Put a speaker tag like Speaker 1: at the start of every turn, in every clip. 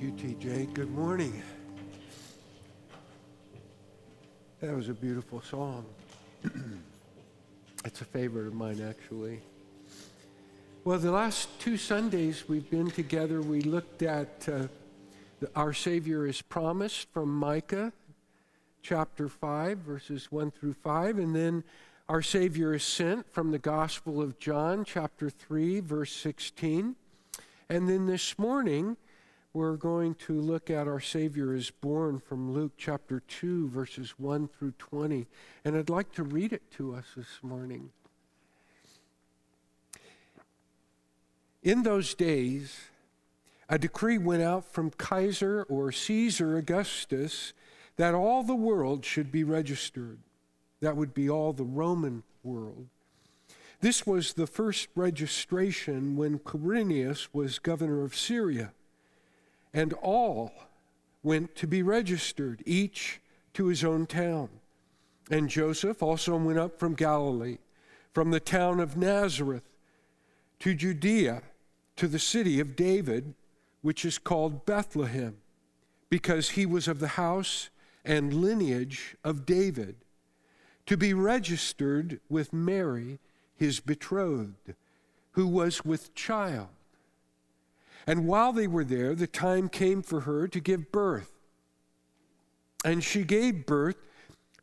Speaker 1: You, TJ. Good morning. That was a beautiful song. it's a favorite of mine, actually. Well, the last two Sundays we've been together, we looked at uh, the, Our Savior is Promised from Micah chapter 5, verses 1 through 5, and then Our Savior is Sent from the Gospel of John, chapter 3, verse 16. And then this morning, we're going to look at Our Savior is Born from Luke chapter 2, verses 1 through 20. And I'd like to read it to us this morning. In those days, a decree went out from Kaiser or Caesar Augustus that all the world should be registered. That would be all the Roman world. This was the first registration when Quirinius was governor of Syria and all went to be registered, each to his own town. And Joseph also went up from Galilee, from the town of Nazareth to Judea, to the city of David, which is called Bethlehem, because he was of the house and lineage of David, to be registered with Mary, his betrothed, who was with child. And while they were there, the time came for her to give birth. And she gave birth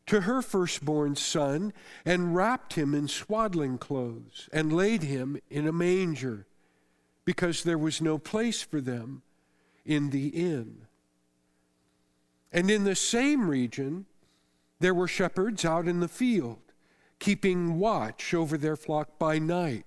Speaker 1: to her firstborn son and wrapped him in swaddling clothes and laid him in a manger because there was no place for them in the inn. And in the same region, there were shepherds out in the field, keeping watch over their flock by night.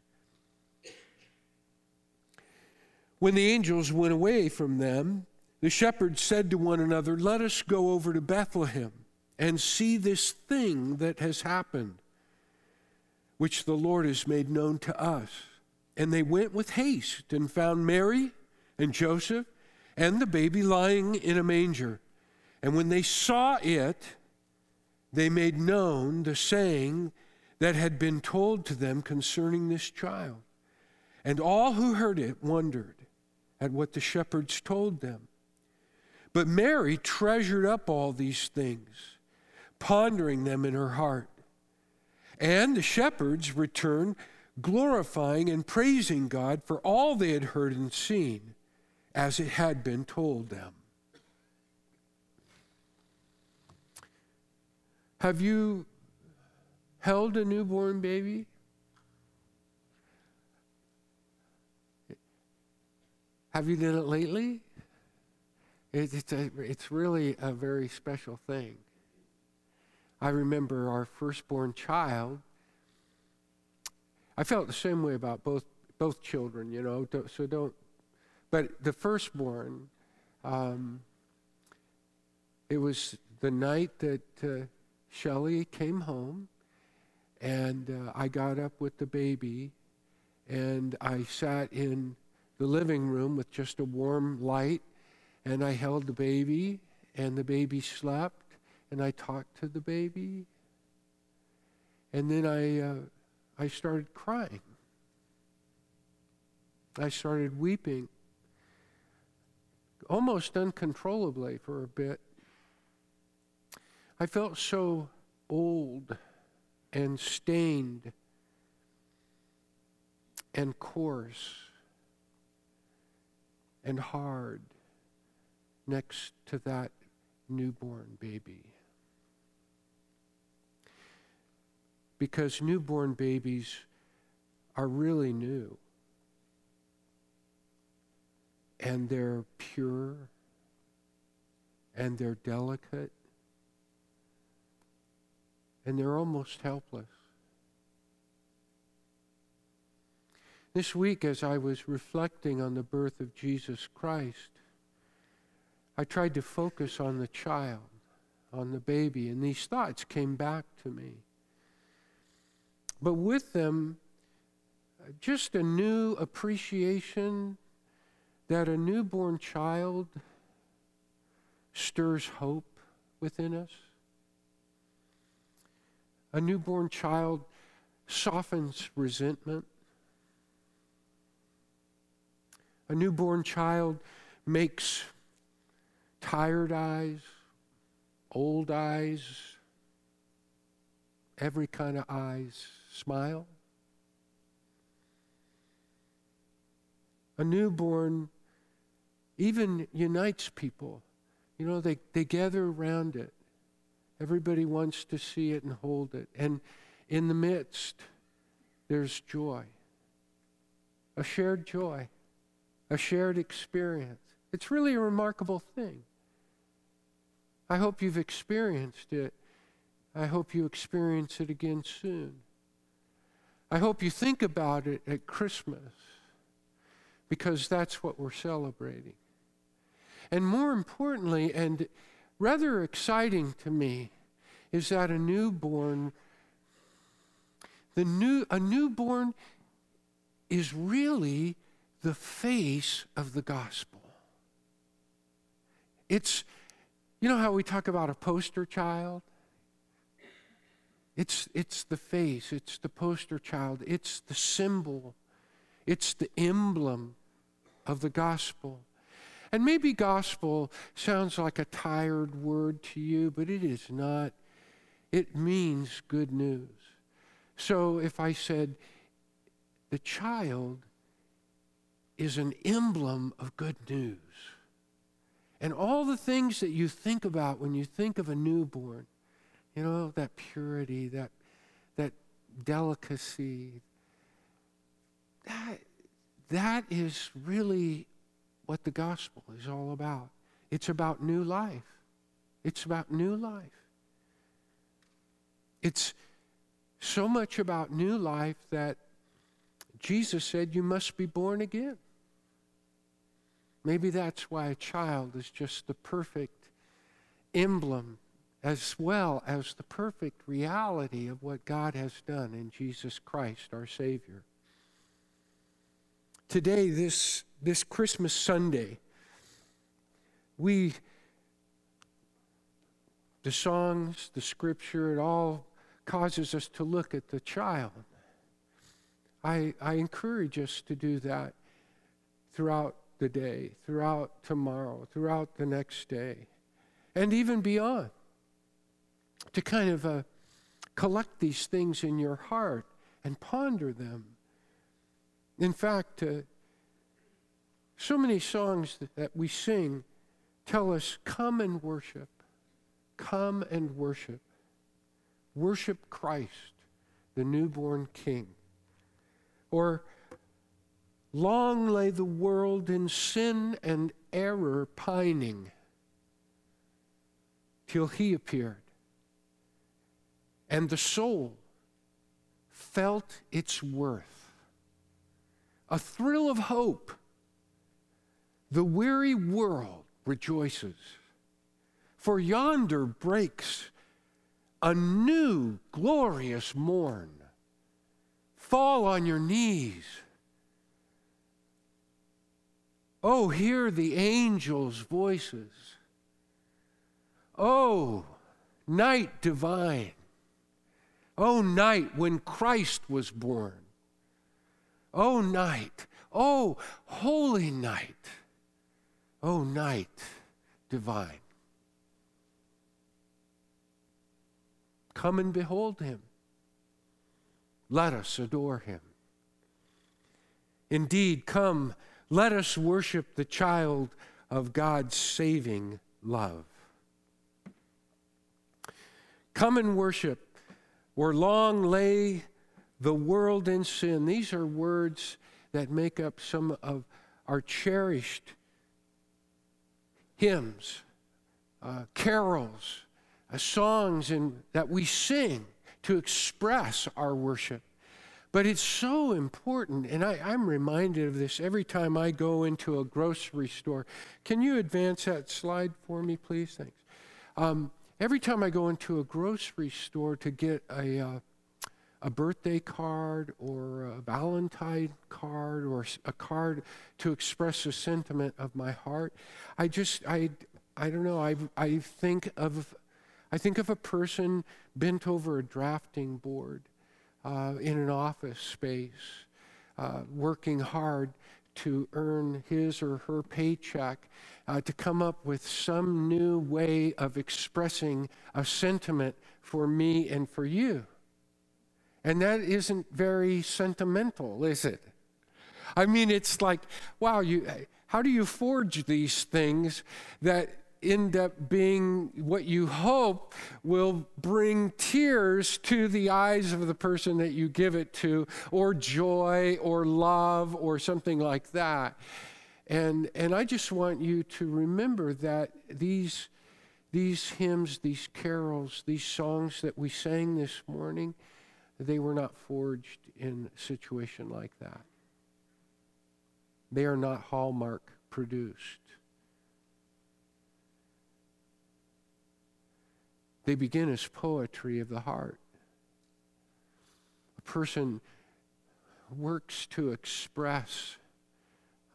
Speaker 1: When the angels went away from them, the shepherds said to one another, Let us go over to Bethlehem and see this thing that has happened, which the Lord has made known to us. And they went with haste and found Mary and Joseph and the baby lying in a manger. And when they saw it, they made known the saying that had been told to them concerning this child. And all who heard it wondered at what the shepherds told them. But Mary treasured up all these things, pondering them in her heart. And the shepherds returned, glorifying and praising God for all they had heard and seen, as it had been told them. Have you held a newborn baby? Have you done it lately? It, it's, a, it's really a very special thing. I remember our firstborn child. I felt the same way about both both children, you know. So don't. But the firstborn, um, it was the night that uh, Shelley came home, and uh, I got up with the baby, and I sat in the living room with just a warm light, and I held the baby, and the baby slept, and I talked to the baby, and then I, uh, I started crying. I started weeping almost uncontrollably for a bit. I felt so old and stained and coarse and hard next to that newborn baby. Because newborn babies are really new. And they're pure and they're delicate and they're almost helpless. This week, as I was reflecting on the birth of Jesus Christ, I tried to focus on the child, on the baby, and these thoughts came back to me. But with them, just a new appreciation that a newborn child stirs hope within us. A newborn child softens resentment. A newborn child makes tired eyes, old eyes, every kind of eyes smile. A newborn even unites people. You know, they, they gather around it. Everybody wants to see it and hold it. And in the midst, there's joy a shared joy, a shared experience. It's really a remarkable thing. I hope you've experienced it. I hope you experience it again soon. I hope you think about it at Christmas because that's what we're celebrating. And more importantly, and rather exciting to me, is that a newborn, the new, a newborn is really the face of the gospel. It's, you know how we talk about a poster child? It's, it's the face, it's the poster child, it's the symbol, it's the emblem of the gospel. And maybe gospel sounds like a tired word to you, but it is not. It means good news. So if I said, the child is an emblem of good news. And all the things that you think about when you think of a newborn, you know, that purity, that, that delicacy, that, that is really what the gospel is all about. It's about new life. It's about new life. It's so much about new life that Jesus said you must be born again. Maybe that's why a child is just the perfect emblem as well as the perfect reality of what God has done in Jesus Christ, our Savior. Today, this, this Christmas Sunday, we, the songs, the scripture, it all causes us to look at the child. I, I encourage us to do that throughout the day, throughout tomorrow, throughout the next day, and even beyond to kind of uh, collect these things in your heart and ponder them. In fact, uh, so many songs that, that we sing tell us, come and worship. Come and worship. Worship Christ, the newborn King. Or, long lay the world in sin and error pining till he appeared and the soul felt its worth. A thrill of hope. The weary world rejoices, for yonder breaks a new glorious morn. Fall on your knees. Oh, hear the angels' voices. Oh, night divine. Oh, night when Christ was born. Oh, night. Oh, holy night. Oh, night divine. Come and behold him. Let us adore him. Indeed, come, let us worship the child of God's saving love. Come and worship, where long lay the world in sin. These are words that make up some of our cherished hymns, uh, carols, uh, songs in, that we sing to express our worship. But it's so important, and I, am reminded of this every time I go into a grocery store. Can you advance that slide for me, please? Thanks. Um, every time I go into a grocery store to get a, uh, a birthday card or a Valentine card or a card to express a sentiment of my heart, I just, I, I don't know, I, I think of, I think of a person bent over a drafting board uh, in an office space, uh, working hard to earn his or her paycheck, uh, to come up with some new way of expressing a sentiment for me and for you. And that isn't very sentimental, is it? I mean, it's like, wow, you, how do you forge these things that end up being what you hope will bring tears to the eyes of the person that you give it to, or joy, or love, or something like that. And, and I just want you to remember that these, these hymns, these carols, these songs that we sang this morning, they were not forged in a situation like that. They are not Hallmark produced. They begin as poetry of the heart. A person works to express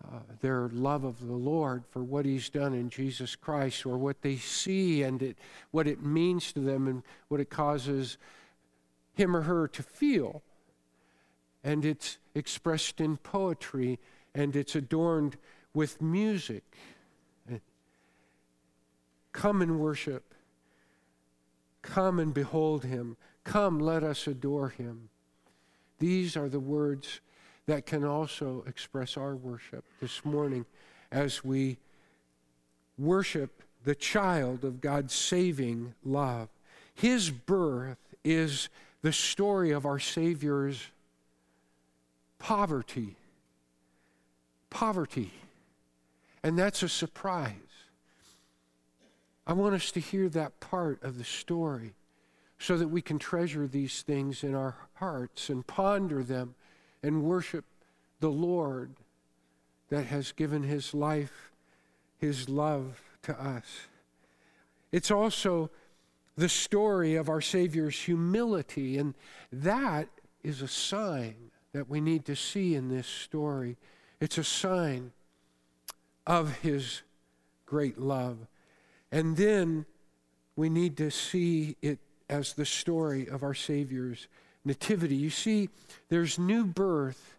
Speaker 1: uh, their love of the Lord for what He's done in Jesus Christ, or what they see and it, what it means to them and what it causes him or her to feel. And it's expressed in poetry and it's adorned with music. Come and worship. Come and behold him. Come, let us adore him. These are the words that can also express our worship this morning as we worship the child of God's saving love. His birth is the story of our Savior's poverty. Poverty. And that's a surprise. I want us to hear that part of the story so that we can treasure these things in our hearts and ponder them and worship the Lord that has given his life, his love to us. It's also the story of our Savior's humility, and that is a sign that we need to see in this story. It's a sign of his great love. And then we need to see it as the story of our Savior's nativity. You see, there's new birth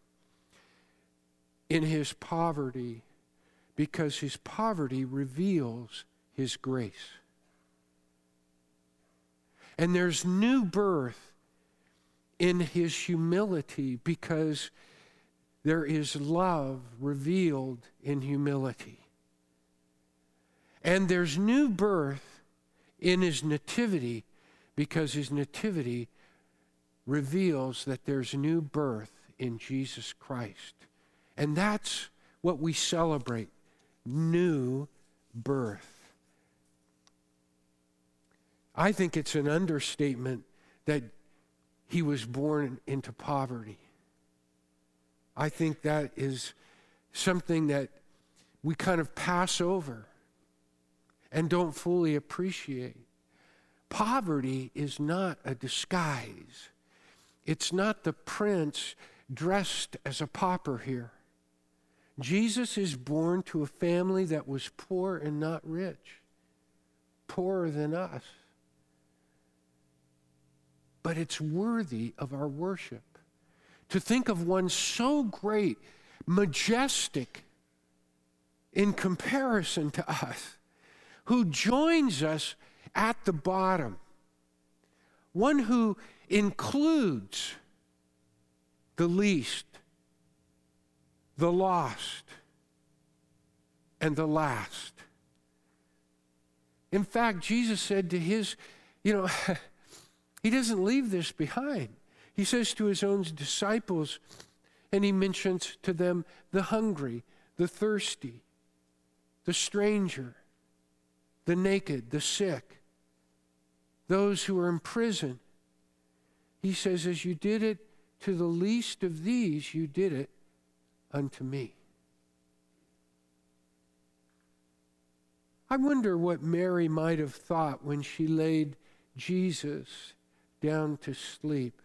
Speaker 1: in his poverty because his poverty reveals his grace. And there's new birth in his humility because there is love revealed in humility. And there's new birth in his nativity because his nativity reveals that there's new birth in Jesus Christ. And that's what we celebrate new birth. I think it's an understatement that he was born into poverty. I think that is something that we kind of pass over and don't fully appreciate. Poverty is not a disguise. It's not the prince dressed as a pauper here. Jesus is born to a family that was poor and not rich, poorer than us. But it's worthy of our worship. To think of one so great, majestic in comparison to us who joins us at the bottom, one who includes the least, the lost, and the last. In fact, Jesus said to his, you know, He doesn't leave this behind. He says to his own disciples, and he mentions to them the hungry, the thirsty, the stranger, the naked, the sick, those who are in prison. He says, As you did it to the least of these, you did it unto me. I wonder what Mary might have thought when she laid Jesus down to sleep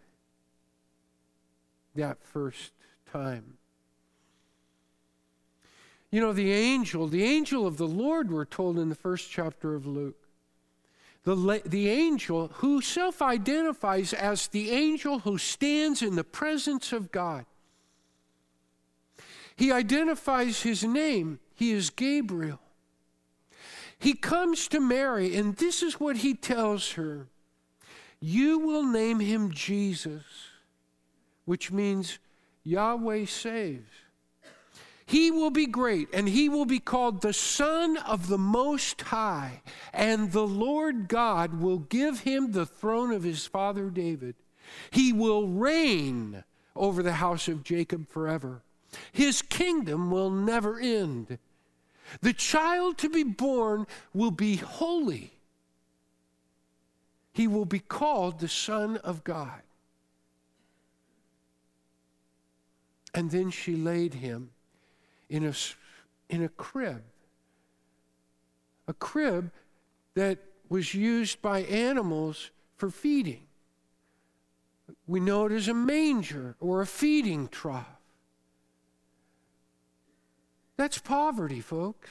Speaker 1: that first time. You know, the angel, the angel of the Lord, we're told in the first chapter of Luke. The, the angel who self identifies as the angel who stands in the presence of God. He identifies his name. He is Gabriel. He comes to Mary, and this is what he tells her You will name him Jesus, which means Yahweh saves. He will be great, and he will be called the Son of the Most High, and the Lord God will give him the throne of his father David. He will reign over the house of Jacob forever. His kingdom will never end. The child to be born will be holy. He will be called the Son of God. And then she laid him in a, in a crib. A crib that was used by animals for feeding. We know it as a manger or a feeding trough. That's poverty, folks.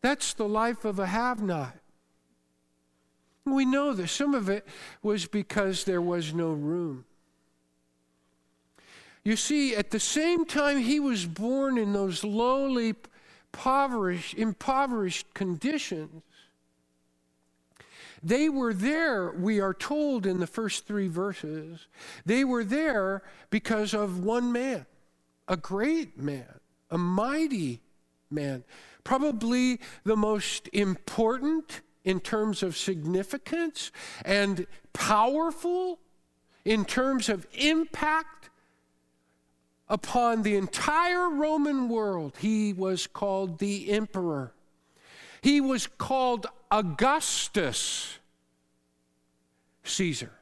Speaker 1: That's the life of a have not. We know that some of it was because there was no room. You see, at the same time he was born in those lowly, impoverished, impoverished conditions, they were there, we are told in the first three verses, they were there because of one man, a great man, a mighty man, probably the most important in terms of significance and powerful in terms of impact upon the entire Roman world. He was called the emperor. He was called Augustus Caesar,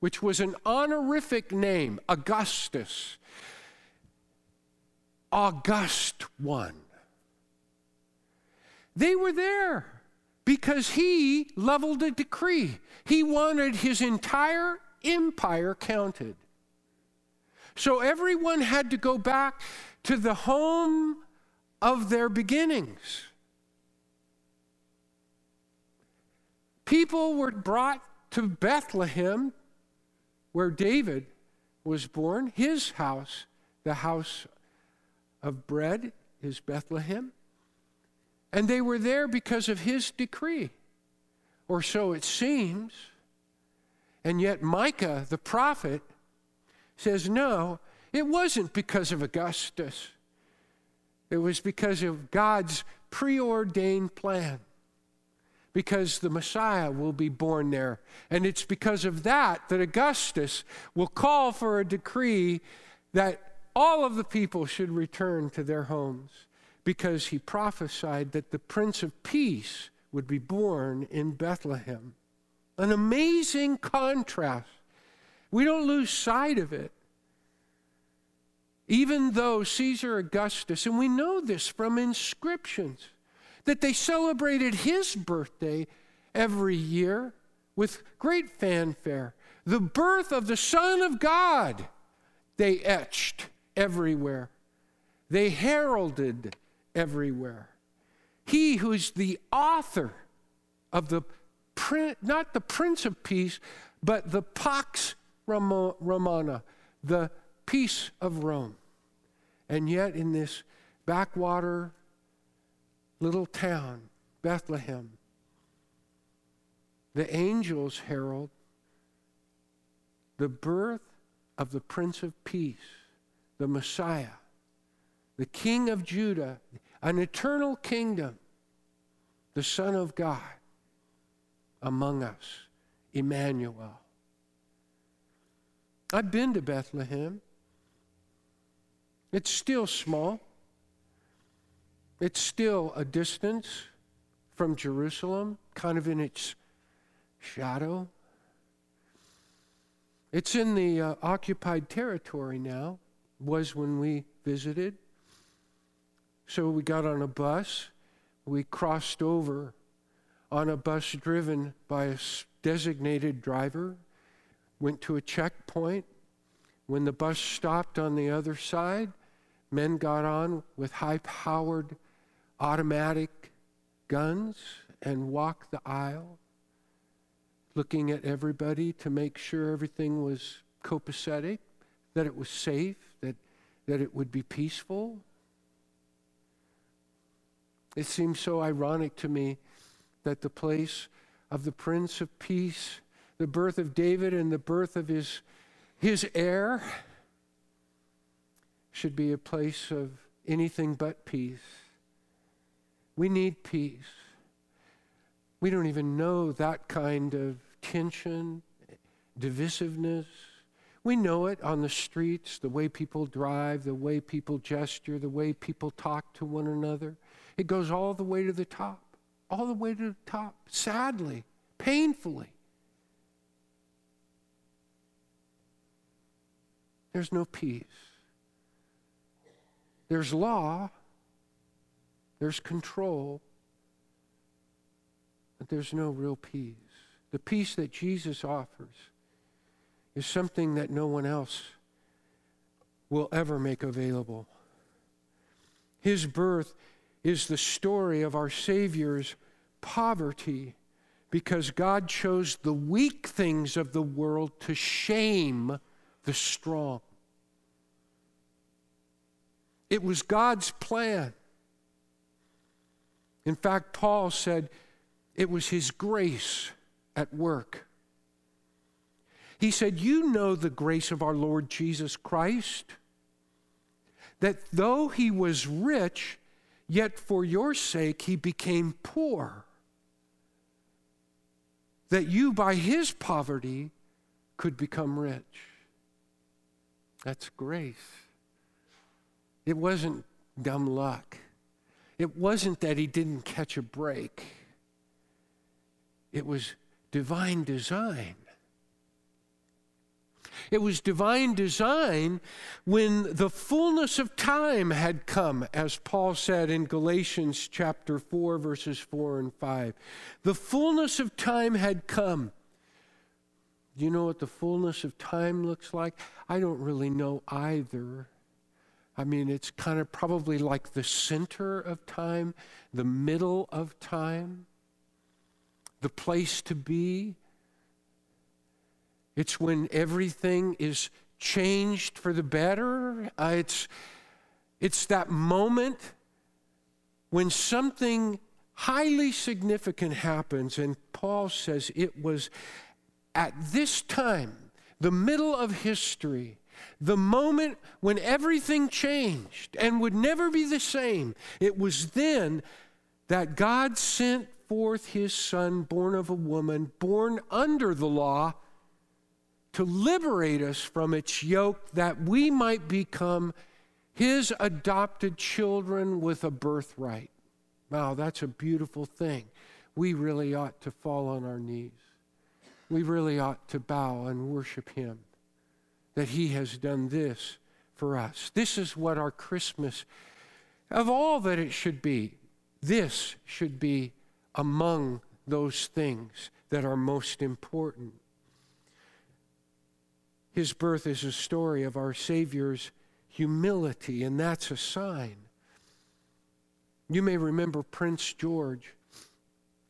Speaker 1: which was an honorific name, Augustus, August one. They were there because he leveled a decree. He wanted his entire empire counted. So everyone had to go back to the home of their beginnings. People were brought to Bethlehem, where David was born. His house, the house of bread, is Bethlehem. And they were there because of his decree, or so it seems. And yet, Micah, the prophet, says, no, it wasn't because of Augustus. It was because of God's preordained plan because the Messiah will be born there. And it's because of that that Augustus will call for a decree that all of the people should return to their homes because he prophesied that the Prince of Peace would be born in Bethlehem. An amazing contrast. We don't lose sight of it. Even though Caesar Augustus, and we know this from inscriptions, that they celebrated his birthday every year with great fanfare. The birth of the Son of God, they etched everywhere, they heralded everywhere. He who's the author of the, not the Prince of Peace, but the Pax Romana, the peace of Rome. And yet, in this backwater little town, Bethlehem, the angels herald the birth of the Prince of Peace, the Messiah, the King of Judah, an eternal kingdom, the Son of God. among us, Emmanuel. I've been to Bethlehem. It's still small. It's still a distance from Jerusalem, kind of in its shadow. It's in the uh, occupied territory now, was when we visited. So we got on a bus. We crossed over on a bus driven by a designated driver, went to a checkpoint. When the bus stopped on the other side, men got on with high powered automatic guns and walked the aisle, looking at everybody to make sure everything was copacetic, that it was safe, that, that it would be peaceful. It seems so ironic to me that the place of the Prince of Peace, the birth of David and the birth of his, his heir, should be a place of anything but peace. We need peace. We don't even know that kind of tension, divisiveness. We know it on the streets, the way people drive, the way people gesture, the way people talk to one another. It goes all the way to the top, all the way to the top, sadly, painfully. There's no peace. There's law, there's control, but there's no real peace. The peace that Jesus offers is something that no one else will ever make available. His birth is the story of our Savior's poverty because God chose the weak things of the world to shame the strong. It was God's plan. In fact, Paul said it was his grace at work. He said, You know the grace of our Lord Jesus Christ, that though he was rich, yet for your sake he became poor, that you by his poverty could become rich. That's grace. It wasn't dumb luck. It wasn't that he didn't catch a break. It was divine design. It was divine design when the fullness of time had come, as Paul said in Galatians chapter 4, verses 4 and 5. The fullness of time had come. Do you know what the fullness of time looks like? I don't really know either. I mean, it's kind of probably like the center of time, the middle of time, the place to be. It's when everything is changed for the better. Uh, it's, it's that moment when something highly significant happens, and Paul says it was at this time, the middle of history, the moment when everything changed and would never be the same, it was then that God sent forth his son, born of a woman, born under the law, to liberate us from its yoke that we might become his adopted children with a birthright. Wow, that's a beautiful thing. We really ought to fall on our knees. We really ought to bow and worship him that He has done this for us. This is what our Christmas, of all that it should be, this should be among those things that are most important. His birth is a story of our Savior's humility, and that's a sign. You may remember Prince George.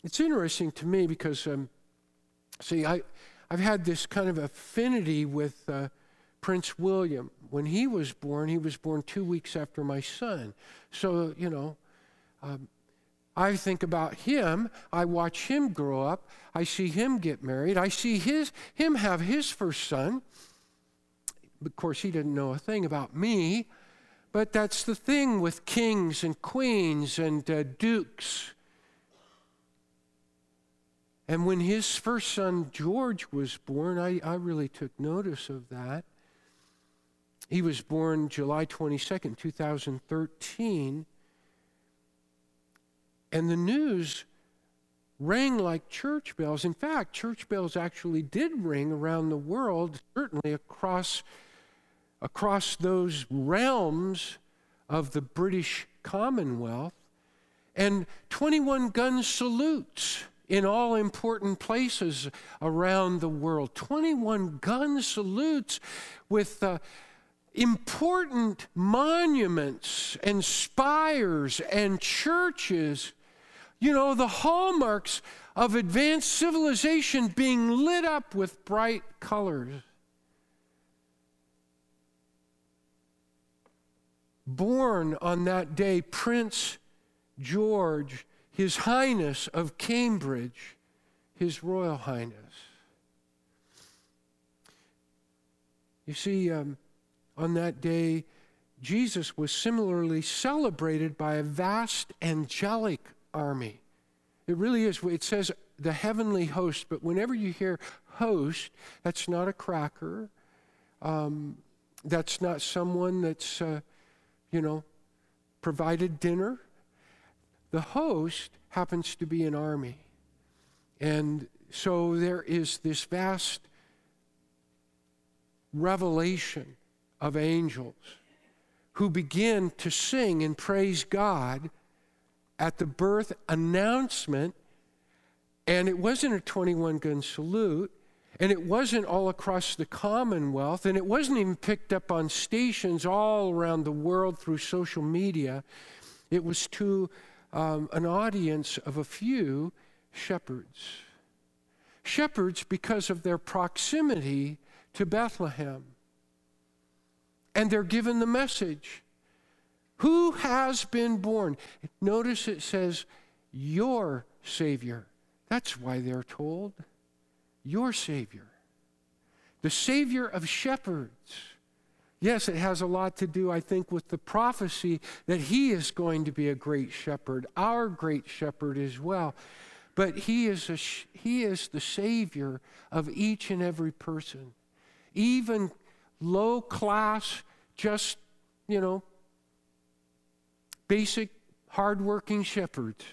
Speaker 1: It's interesting to me because, um, see, I, I've had this kind of affinity with uh, Prince William. When he was born, he was born two weeks after my son. So, you know, um, I think about him. I watch him grow up. I see him get married. I see his, him have his first son. Of course, he didn't know a thing about me. But that's the thing with kings and queens and uh, dukes. And when his first son, George, was born, I, I really took notice of that. He was born July 22nd, 2013. And the news rang like church bells. In fact, church bells actually did ring around the world, certainly across, across those realms of the British Commonwealth. And 21 gun salutes in all important places around the world. 21 gun salutes with uh, important monuments and spires and churches. You know, the hallmarks of advanced civilization being lit up with bright colors. Born on that day, Prince George his Highness of Cambridge, His Royal Highness. You see, um, on that day, Jesus was similarly celebrated by a vast angelic army. It really is. It says the heavenly host, but whenever you hear host, that's not a cracker. Um, that's not someone that's, uh, you know, provided dinner. The host happens to be an army. And so there is this vast revelation of angels who begin to sing and praise God at the birth announcement. And it wasn't a 21 gun salute, and it wasn't all across the Commonwealth, and it wasn't even picked up on stations all around the world through social media. It was to um, an audience of a few shepherds. Shepherds because of their proximity to Bethlehem. And they're given the message Who has been born? Notice it says, Your Savior. That's why they're told, Your Savior. The Savior of shepherds Yes, it has a lot to do, I think, with the prophecy that he is going to be a great shepherd, our great shepherd as well. But he is, a, he is the Savior of each and every person, even low class, just, you know, basic, hardworking shepherds,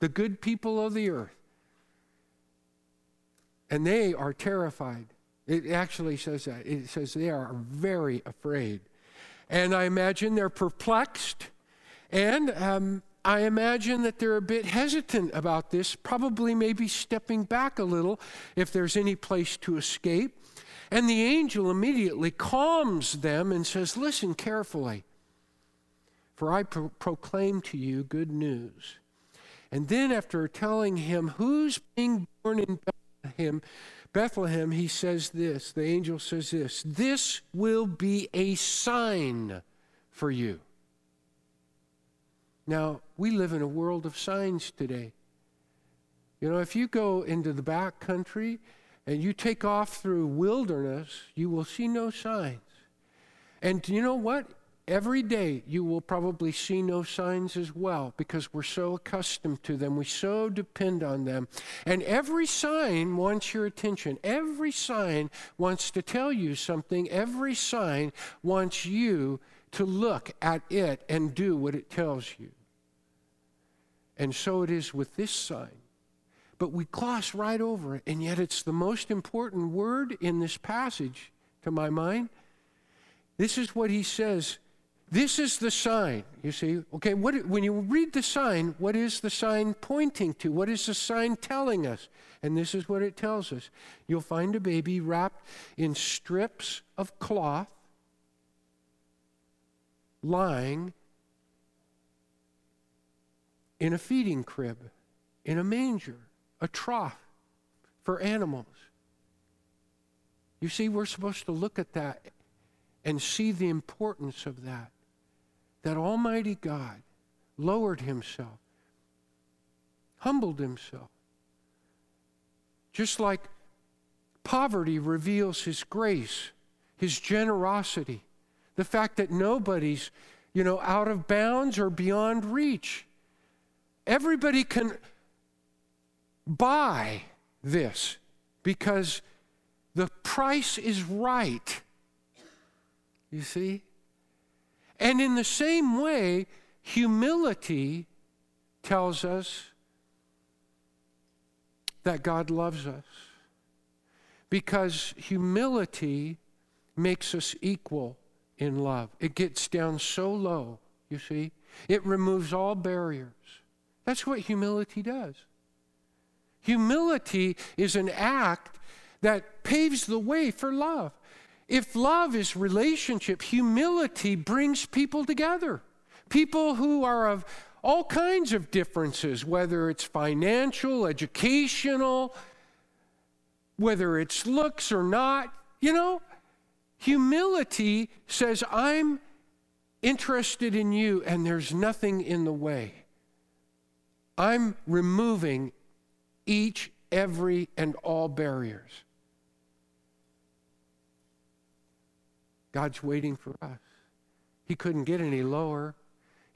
Speaker 1: the good people of the earth. And they are terrified it actually says that. It says they are very afraid. And I imagine they're perplexed. And um, I imagine that they're a bit hesitant about this, probably maybe stepping back a little if there's any place to escape. And the angel immediately calms them and says, Listen carefully, for I pro- proclaim to you good news. And then, after telling him who's being born in Bethlehem, Bethlehem, he says this, the angel says this this will be a sign for you. Now, we live in a world of signs today. You know, if you go into the back country and you take off through wilderness, you will see no signs. And you know what? Every day you will probably see no signs as well because we're so accustomed to them. We so depend on them. And every sign wants your attention. Every sign wants to tell you something. Every sign wants you to look at it and do what it tells you. And so it is with this sign. But we gloss right over it, and yet it's the most important word in this passage to my mind. This is what he says this is the sign, you see. Okay, what, when you read the sign, what is the sign pointing to? What is the sign telling us? And this is what it tells us you'll find a baby wrapped in strips of cloth, lying in a feeding crib, in a manger, a trough for animals. You see, we're supposed to look at that and see the importance of that that Almighty God lowered himself, humbled himself. Just like poverty reveals his grace, his generosity, the fact that nobody's, you know, out of bounds or beyond reach. Everybody can buy this because the price is right. You see? And in the same way, humility tells us that God loves us. Because humility makes us equal in love. It gets down so low, you see? It removes all barriers. That's what humility does. Humility is an act that paves the way for love. If love is relationship, humility brings people together. People who are of all kinds of differences, whether it's financial, educational, whether it's looks or not. You know, humility says, I'm interested in you and there's nothing in the way. I'm removing each, every, and all barriers. God's waiting for us. He couldn't get any lower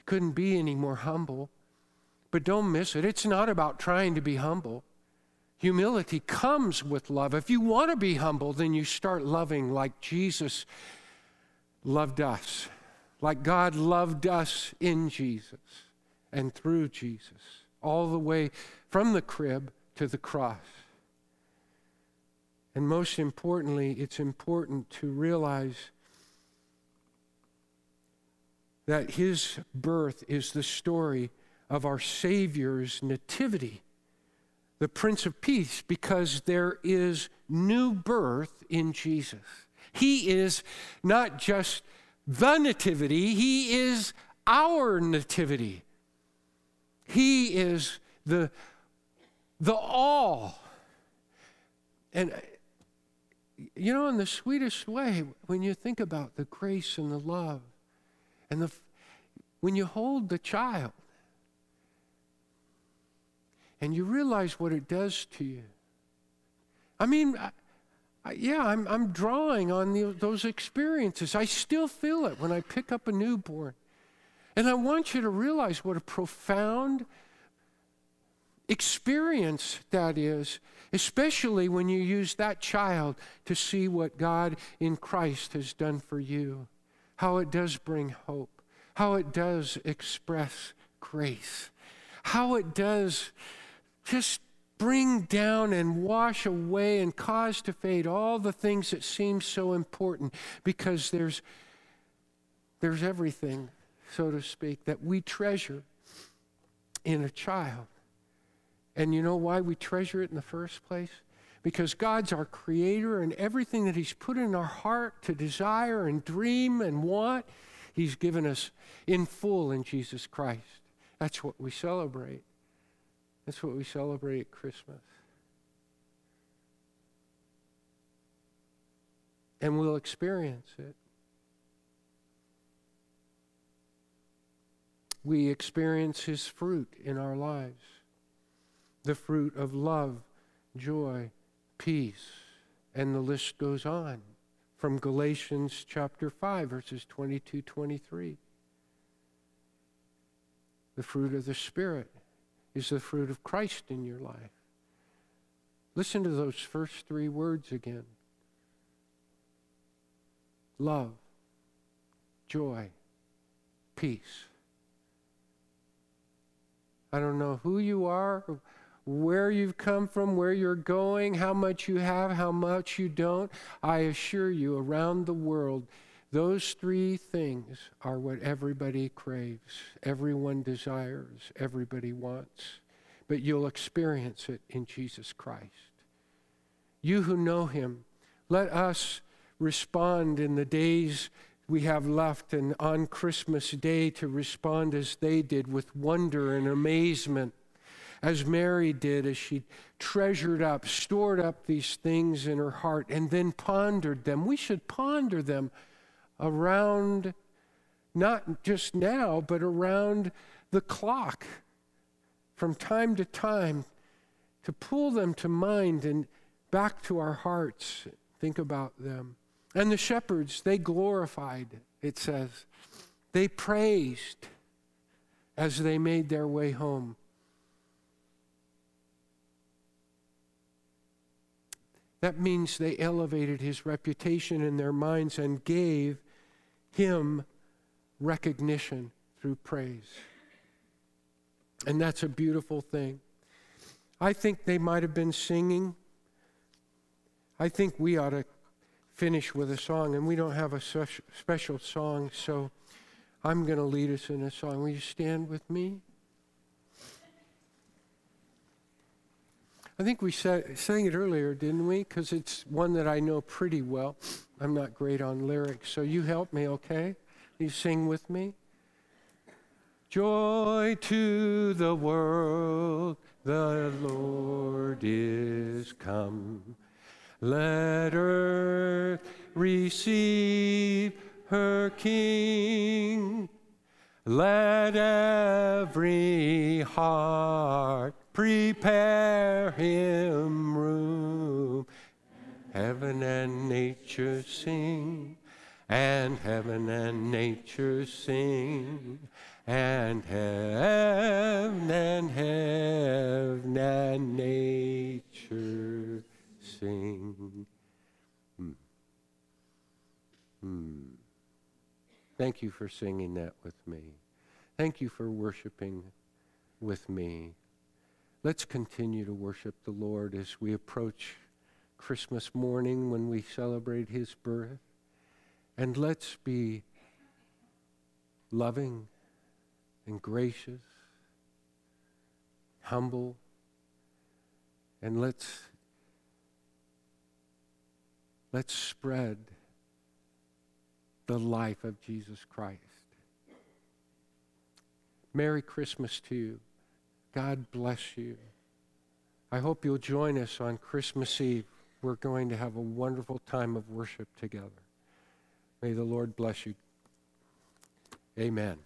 Speaker 1: he couldn't be any more humble. But don't miss it. It's not about trying to be humble. Humility comes with love. If you want to be humble, then you start loving like Jesus loved us, like God loved us in Jesus and through Jesus, all the way from the crib to the cross. And most importantly, it's important to realize that his birth is the story of our Savior's nativity, the Prince of Peace, because there is new birth in Jesus. He is not just the nativity, he is our nativity. He is the, the all. And you know, in the sweetest way, when you think about the grace and the love and the, when you hold the child and you realize what it does to you, I mean, I, I, yeah, I'm, I'm drawing on the, those experiences. I still feel it when I pick up a newborn. And I want you to realize what a profound experience that is, especially when you use that child to see what God in Christ has done for you how it does bring hope, how it does express grace, how it does just bring down and wash away and cause to fade all the things that seem so important because there's there's everything so to speak that we treasure in a child. And you know why we treasure it in the first place because God's our creator and everything that He's put in our heart to desire and dream and want, He's given us in full in Jesus Christ. That's what we celebrate. That's what we celebrate at Christmas. And we'll experience it. We experience His fruit in our lives the fruit of love, joy, peace. And the list goes on from Galatians chapter 5, verses 22 23. The fruit of the Spirit is the fruit of Christ in your life. Listen to those first three words again love, joy, peace. I don't know who you are where you've come from, where you're going, how much you have, how much you don't, I assure you, around the world, those three things are what everybody craves, everyone desires, everybody wants. But you'll experience it in Jesus Christ. You who know him, let us respond in the days we have left and on Christmas Day to respond as they did with wonder and amazement as Mary did as she treasured up, stored up these things in her heart, and then pondered them. We should ponder them around, not just now, but around the clock from time to time to pull them to mind and back to our hearts. Think about them. And the shepherds, they glorified, it says. They praised as they made their way home. That means they elevated his reputation in their minds and gave him recognition through praise. And that's a beautiful thing. I think they might have been singing. I think we ought to finish with a song, and we don't have a special song, so I'm going to lead us in a song. Will you stand with me? I think we sang it earlier, didn't we? Because it's one that I know pretty well. I'm not great on lyrics, so you help me, okay? You sing with me. Joy to the world, the Lord is come. Let earth receive her King. Let every heart prepare him room. Heaven and nature sing, and heaven and nature sing, and heaven and heaven and nature sing. Hmm. Hmm. Thank you for singing that with me. Thank you for worshiping with me. Let's continue to worship the Lord as we approach Christmas morning when we celebrate his birth. And let's be loving and gracious, humble, and let's let's spread the life of Jesus Christ. Merry Christmas to you. God bless you. I hope you'll join us on Christmas Eve. We're going to have a wonderful time of worship together. May the Lord bless you. Amen.